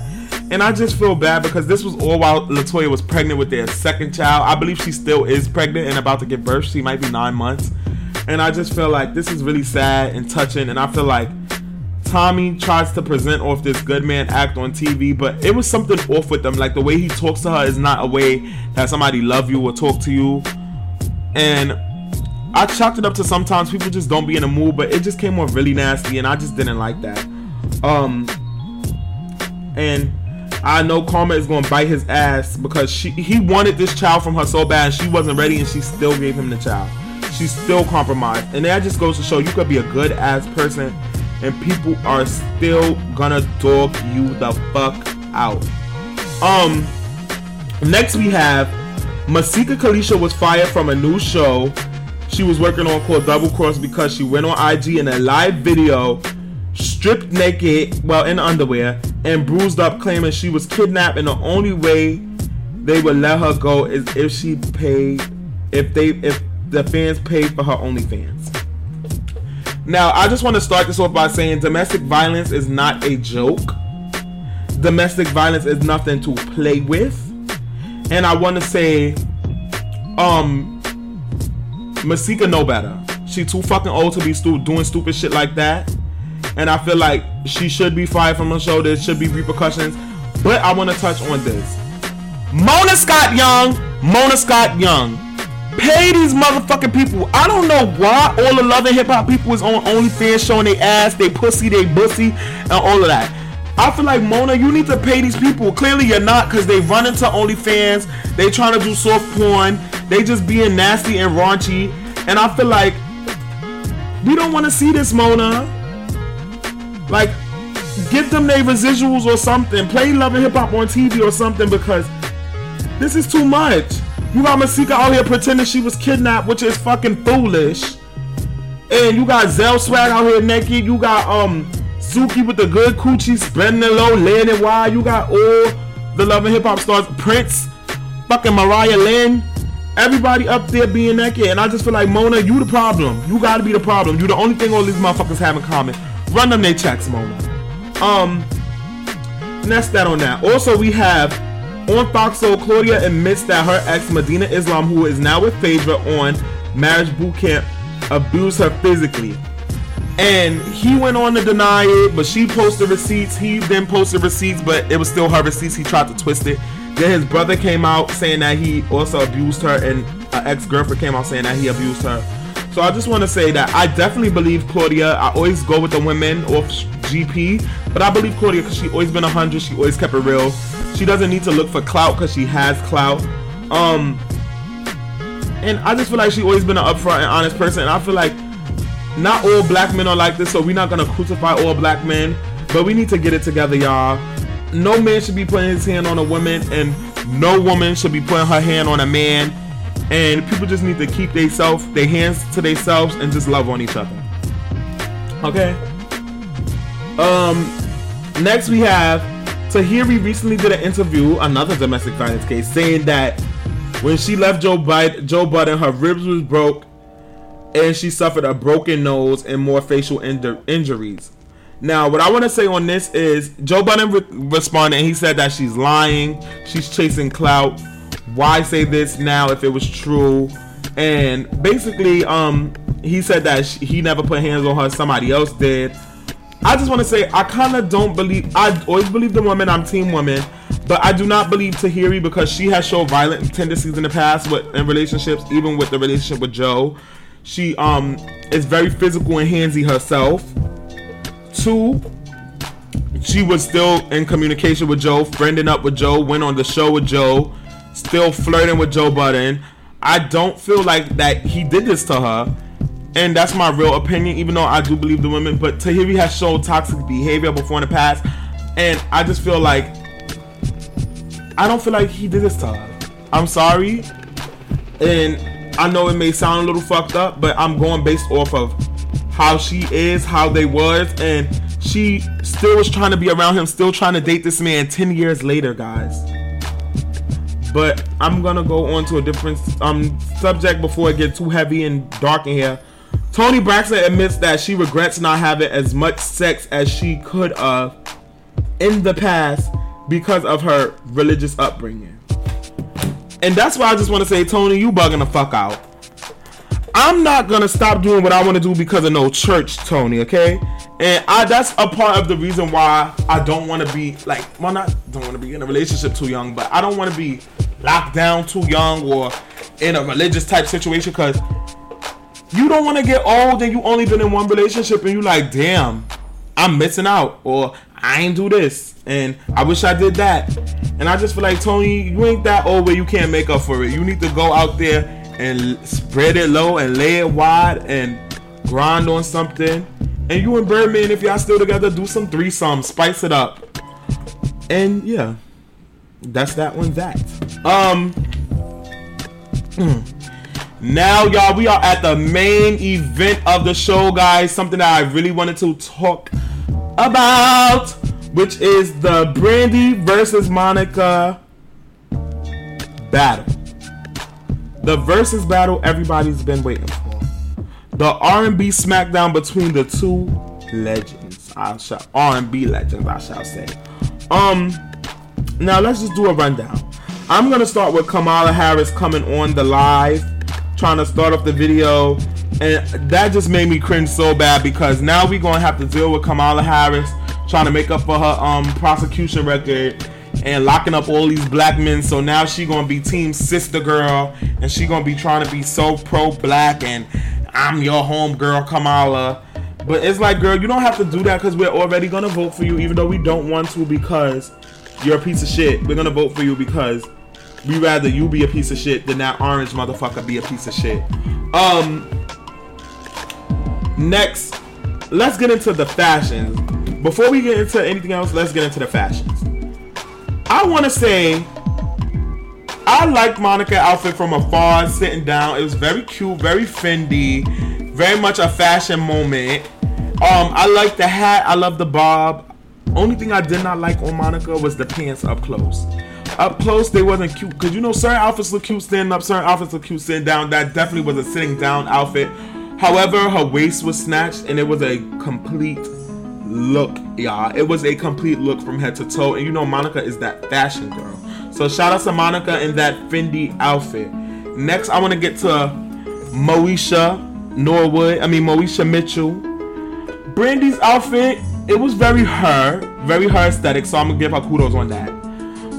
S4: And I just feel bad because this was all while LeToya was pregnant with their second child. I believe she still is pregnant and about to give birth. She might be nine months. And I just feel like this is really sad and touching. And I feel like Tommy tries to present off this good man act on TV, but it was something off with them. Like the way he talks to her is not a way that somebody love you or talk to you. And I chalked it up to sometimes people just don't be in the mood, but it just came off really nasty, and I just didn't like that. Um, and I know Karma is gonna bite his ass because she he wanted this child from her so bad she wasn't ready and she still gave him the child. She's still compromised. And that just goes to show you could be a good ass person and people are still gonna dog you the fuck out. Um next we have Masika Kalysha was fired from a new show she was working on called Double Cross because she went on IG in a live video stripped naked, well, in underwear, and bruised up, claiming she was kidnapped, and the only way they would let her go is if she paid, if they, if the fans paid for her OnlyFans. Now, I just want to start this off by saying domestic violence is not a joke. domestic violence is nothing to play with. And I want to say, um, Masika know better. She too fucking old to be stu- doing stupid shit like that. And I feel like she should be fired from her show. There should be repercussions. But I want to touch on this. Mona Scott Young, Mona Scott Young. Pay these motherfucking people. I don't know why all the love and hip hop people is on OnlyFans showing their ass, they pussy, they bussy, and all of that. I feel like Mona, you need to pay these people. Clearly, you're not because they run into OnlyFans. They trying to do soft porn. They just being nasty and raunchy. And I feel like we don't want to see this, Mona. Like, give them their residuals or something. Play Love and Hip Hop on TV or something because this is too much. You got Masika out here pretending she was kidnapped, which is fucking foolish. And you got Zell Swag out here naked. You got um Suki with the good coochie, spreading it low, laying it wide. You got all the Love and Hip Hop stars, Prince, fucking Mariah Lynn. Everybody up there being naked, and I just feel like Mona, you the problem. You gotta be the problem. You the only thing all these motherfuckers have in common. Run them they checks, Mona. Um, and that's that on that. Also, we have on Fox Soul, Claudia admits that her ex Medina Islam, who is now with Phaedra on Marriage Boot Camp, abused her physically. And he went on to deny it, but she posted receipts. He then posted receipts, but it was still her receipts. He tried to twist it. Then his brother came out saying that he also abused her, and an ex girlfriend came out saying that he abused her. So I just want to say that I definitely believe Claudia. I always go with the women off GP, but I believe Claudia because she always been a hundred. She always kept it real. She doesn't need to look for clout because she has clout. Um, and I just feel like she always been an upfront and honest person. And I feel like not all black men are like this, so we're not gonna crucify all black men. But we need to get it together, y'all. No man should be putting his hand on a woman, and no woman should be putting her hand on a man. And people just need to keep they their hands to themselves, and just love on each other. Okay. Um. Next we have Tahiry recently did an interview, another domestic violence case, saying that when she left Joe Biden, Joe Budden, her ribs was broke, and she suffered a broken nose and more facial injur- injuries. Now, what I want to say on this is Joe Biden re- responded and he said that she's lying, she's chasing clout. Why say this now if it was true? And basically, um, he said that she, he never put hands on her, somebody else did. I just want to say I kind of don't believe. I always believe the woman. I'm team woman, but I do not believe Tahiry because she has shown violent tendencies in the past with in relationships, even with the relationship with Joe. She um is very physical and handsy herself. Two, she was still in communication with Joe, friending up with Joe, went on the show with Joe, still flirting with Joe Budden. I don't feel like that he did this to her. And that's my real opinion, even though I do believe the women. But Tahiry has shown toxic behavior before in the past. And I just feel like I don't feel like he did this to her. I'm sorry. And I know it may sound a little fucked up, but I'm going based off of how she is, how they was, and she still was trying to be around him, still trying to date this man 10 years later, guys. But I'm gonna go on to a different um subject before it gets too heavy and dark in here. Toni Braxton admits that she regrets not having as much sex as she could have in the past because of her religious upbringing. And that's why I just want to say, Toni, you bugging the fuck out. I'm not gonna stop doing what I want to do because of no church, Toni. Okay, and I that's a part of the reason why I don't want to be like, well, not don't want to be in a relationship too young, but I don't want to be locked down too young or in a religious type situation because you don't want to get old and you only been in one relationship and you like, damn, I'm missing out or I ain't do this and I wish I did that. And I just feel like Toni, you ain't that old where you can't make up for it. You need to go out there and spread it low and lay it wide and grind on something. And you and Birdman, if y'all still together, do some threesome, spice it up. And yeah, that's that one. That. Um. Now, y'all, we are at the main event of the show, guys. Something that I really wanted to talk about, which is the Brandy versus Monica battle. The versus battle everybody's been waiting for. The R&B smackdown between the two legends. I shall R&B legends, I shall say. Um, now let's just do a rundown. I'm gonna start with Kamala Harris coming on the live, trying to start off the video, and that just made me cringe so bad because now we gonna have to deal with Kamala Harris trying to make up for her um prosecution record and locking up all these black men. So now she gonna be team sister girl, and she gonna be trying to be so pro black and I'm your home girl Kamala. But it's like, girl, you don't have to do that because we're already gonna vote for you, even though we don't want to because you're a piece of shit. We're gonna vote for you because we rather you be a piece of shit than that orange motherfucker be a piece of shit. Um. Next, let's get into the fashions. Before we get into anything else, let's get into the fashions. I want to say I liked Monica outfit from afar, sitting down. It was very cute, very Fendi, very much a fashion moment. Um, I like the hat. I love the bob. Only thing I did not like on Monica was the pants up close. Up close, they wasn't cute because you know certain outfits look cute standing up, certain outfits look cute sitting down. That definitely was a sitting down outfit. However, her waist was snatched and it was a complete look, y'all. It was a complete look from head to toe, and you know Monica is that fashion girl. So shout out to Monica in that Fendi outfit. Next, I want to get to Moesha Norwood. I mean Moesha Mitchell. Brandy's outfit, it was very her, very her aesthetic. So I'm gonna give her kudos on that.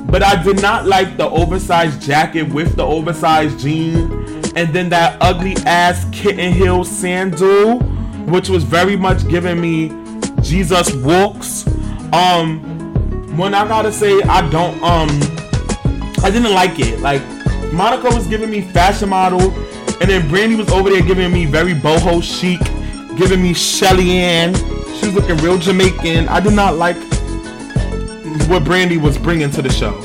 S4: But I did not like the oversized jacket with the oversized jean, and then that ugly ass kitten heel sandal, which was very much giving me Jesus walks. Um, when I gotta say I don't um, I didn't like it. Like Monica was giving me fashion model, and then Brandy was over there giving me very boho chic, giving me Shelly Ann. She was looking real Jamaican. I did not like what Brandy was bringing to the show.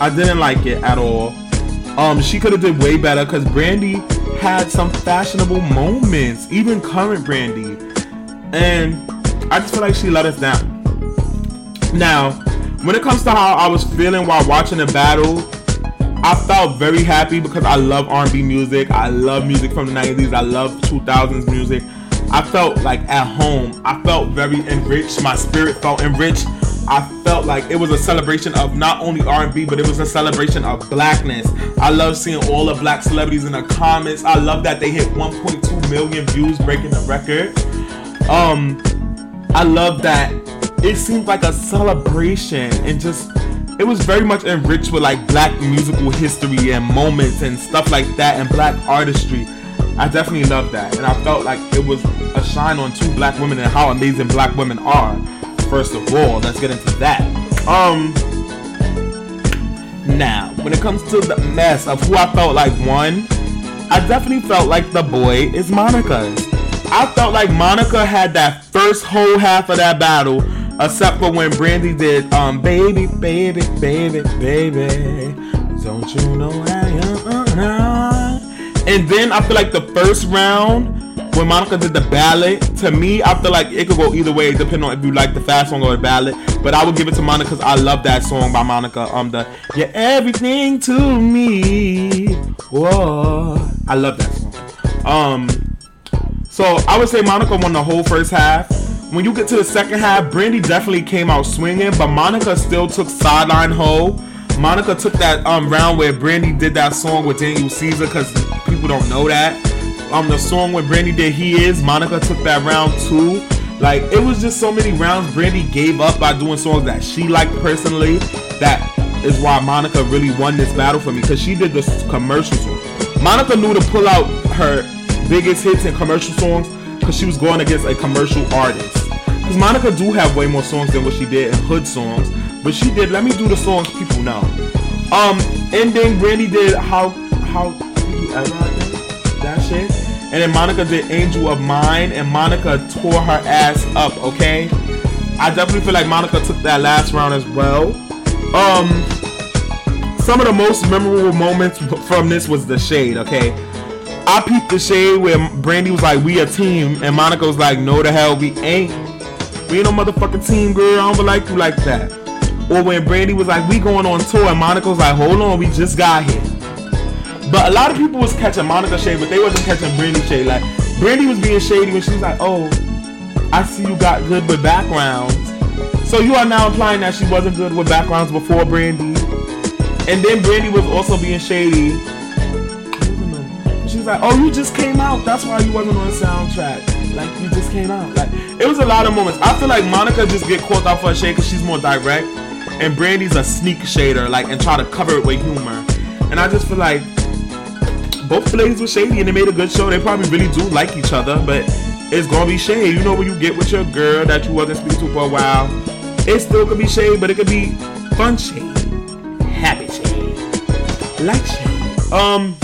S4: I didn't like it at all. Um, she could have did way better because Brandy had some fashionable moments, even current Brandy, and I just feel like she let us down. Now, when it comes to how I was feeling while watching the battle, I felt very happy because I love R&B music. I love music from the 90s. I love 2000s music. I felt like at home. I felt very enriched. My spirit felt enriched. I felt like it was a celebration of not only R&B, but it was a celebration of blackness. I love seeing all the black celebrities in the comments. I love that they hit 1.2 million views, breaking the record. Um, I love that it seemed like a celebration and just it was very much enriched with like black musical history and moments and stuff like that and black artistry. I definitely love that and I felt like it was a shine on two black women and how amazing black women are. First of all, let's get into that. Um now, when it comes to the mess of who I felt like won, I definitely felt like the boy is Monica's. I felt like Monica had that first whole half of that battle, except for when Brandy did um baby, baby, baby, baby. Don't you know I am? And then I feel like the first round when Monica did the ballad, to me, I feel like it could go either way, depending on if you like the fast song or the ballad. But I would give it to Monica because I love that song by Monica. Um, the You're Everything to Me. Whoa, I love that song. Um, so I would say Monica won the whole first half. When you get to the second half, Brandy definitely came out swinging, but Monica still took Sideline Ho. Monica took that um round where Brandy did that song with Daniel Caesar because people don't know that. Um, the song when Brandy did He Is, Monica took that round too. Like it was just so many rounds Brandy gave up by doing songs that she liked personally. That is why Monica really won this battle for me because she did this commercial song. Monica knew to pull out her biggest hits and commercial songs because she was going against a commercial artist. Because Monica do have way more songs than what she did in hood songs, but she did. Let me do the songs people know. Um, ending Brandy did how how that shit, and then Monica did Angel of Mine, and Monica tore her ass up. Okay, I definitely feel like Monica took that last round as well. Um, some of the most memorable moments [LAUGHS] from this was the shade. Okay, I peeped the shade where Brandy was like, "We a team," and Monica was like, "No, the hell we ain't. We ain't no motherfucking team, girl. I don't like you like that." Or when Brandy was like, "We going on tour," and Monica was like, "Hold on, we just got here." But a lot of people was catching Monica shade, but they wasn't catching Brandy shade. Like Brandy was being shady when she was like, "Oh, I see you got good with backgrounds." So you are now implying that she wasn't good with backgrounds before Brandy, and then Brandy was also being shady. She was like, "Oh, you just came out. That's why you wasn't on the soundtrack. Like you just came out. Like it was a lot of moments. I feel like Monica just get caught out for a shade because she's more direct, and Brandy's a sneak shader, like and try to cover it with humor. And I just feel like both ladies were shady and they made a good show. They probably really do like each other, but it's gonna be shade. You know when you get with your girl that you wasn't speaking to for a while, it still could be shade, but it could be fun shade, happy shade, like shade. Um.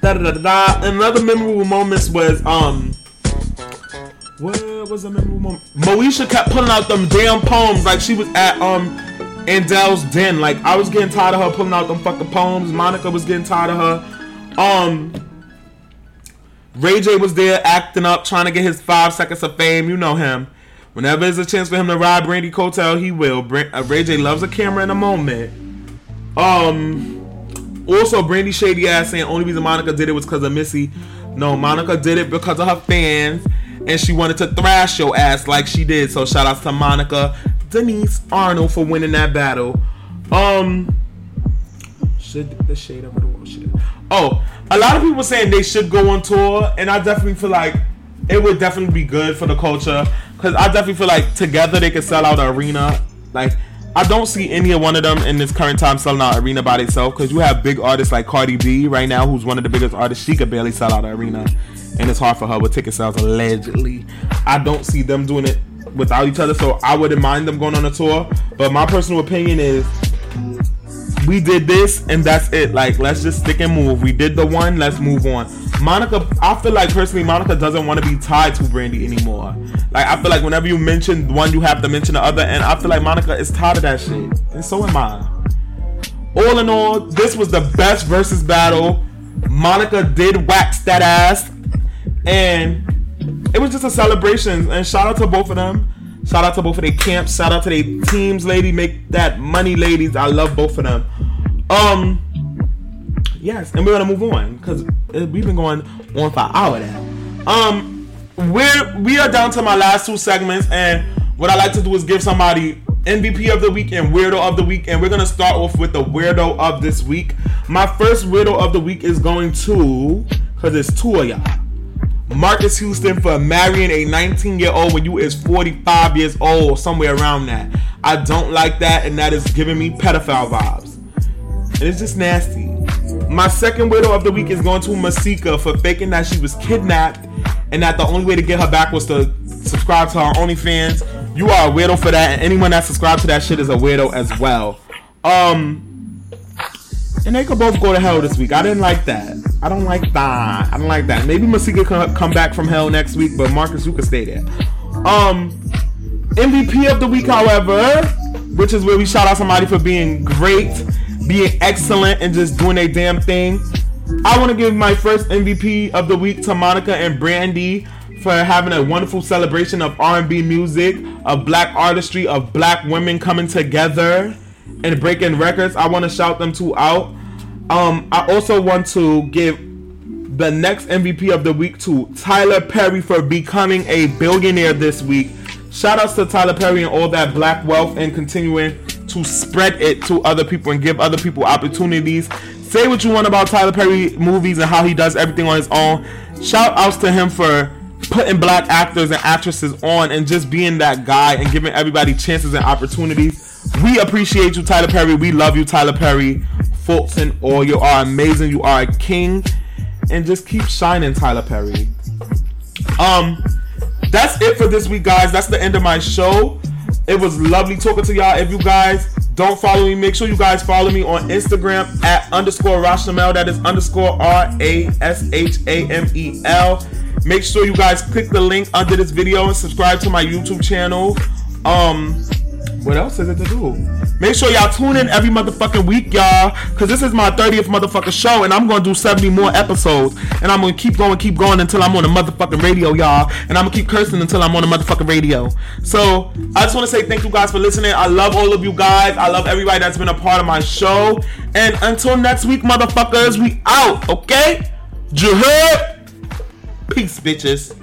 S4: Da, da, da, da. Another memorable moments was um. What was a memorable moment? Moesha kept pulling out them damn poems like she was at um Andel's den. Like I was getting tired of her pulling out them fucking poems. Monica was getting tired of her. Um. Ray J was there acting up, trying to get his five seconds of fame. You know him. Whenever there's a chance for him to ride Brandy Cotel, he will. Uh, Ray J loves a camera in a moment. Um. Also, Brandy shady ass saying only reason Monica did it was because of Missy. No, Monica did it because of her fans, and she wanted to thrash your ass like she did. So shout out to Monica Denise Arnold for winning that battle. Um, should the shade over the wall should. Oh, a lot of people saying they should go on tour, and I definitely feel like it would definitely be good for the culture because I definitely feel like together they could sell out an arena. Like I don't see any of one of them in this current time selling out arena by itself because you have big artists like Cardi B right now, who's one of the biggest artists. She could barely sell out an arena, and it's hard for her with ticket sales allegedly. I don't see them doing it without each other, so I wouldn't mind them going on a tour. But my personal opinion is we did this and that's it. Like, let's just stick and move. We did the one, let's move on. Monica, I feel like personally, Monica doesn't want to be tied to Brandy anymore. Like, I feel like whenever you mention one, you have to mention the other, and I feel like Monica is tired of that shit, and so am I. All in all, this was the best versus battle. Monica did wax that ass, and it was just a celebration. And shout out to both of them. Shout out to both of their camps. Shout out to their teams, lady. Make that money, ladies. I love both of them. Um, yes, and we're gonna move on because we've been going on for an hour now. Um, we're we are down to my last two segments, and what I like to do is give somebody MVP of the week and weirdo of the week, and we're gonna start off with the weirdo of this week. My first weirdo of the week is going to because it's two of y'all. Marques Houston for marrying a 19 year old when you is 45 years old, somewhere around that. I don't like that, and that is giving me pedophile vibes. And it's just nasty. My second widow of the week is going to Masika for faking that she was kidnapped and that the only way to get her back was to subscribe to her OnlyFans. You are a weirdo for that, and anyone that subscribed to that shit is a weirdo as well. Um, and they could both go to hell this week. I didn't like that. I don't like that. I don't like that. Maybe Masika can come back from hell next week, but Marques, can stay there. Um, MVP of the week, however, which is where we shout out somebody for being great, being excellent, and just doing a damn thing. I want to give my first MVP of the week to Monica and Brandy for having a wonderful celebration of R&B music, of black artistry, of black women coming together and breaking records. I want to shout them two out. Um, I also want to give the next MVP of the week to Tyler Perry for becoming a billionaire this week. Shout outs to Tyler Perry and all that black wealth and continuing to spread it to other people and give other people opportunities. Say what you want about Tyler Perry movies and how he does everything on his own. Shout outs to him for putting black actors and actresses on and just being that guy and giving everybody chances and opportunities. We appreciate you, Tyler Perry. We love you, Tyler Perry. Faults and all. You are amazing. You are a king. And just keep shining, Tyler Perry. Um, that's it for this week, guys. That's the end of my show. It was lovely talking to y'all. If you guys don't follow me, make sure you guys follow me on Instagram at underscore Rashamel. That is underscore R A S H A M E L. Make sure you guys click the link under this video and subscribe to my YouTube channel. Um, what else is it to do? Make sure y'all tune in every motherfucking week, y'all, because this is my 30th motherfucking show, and I'm gonna do 70 more episodes, and I'm gonna keep going, keep going until I'm on the motherfucking radio, y'all, and I'm gonna keep cursing until I'm on the motherfucking radio. So I just want to say thank you guys for listening. I love all of you guys. I love everybody that's been a part of my show, and until next week, motherfuckers, we out, okay? Jahab. Peace, bitches.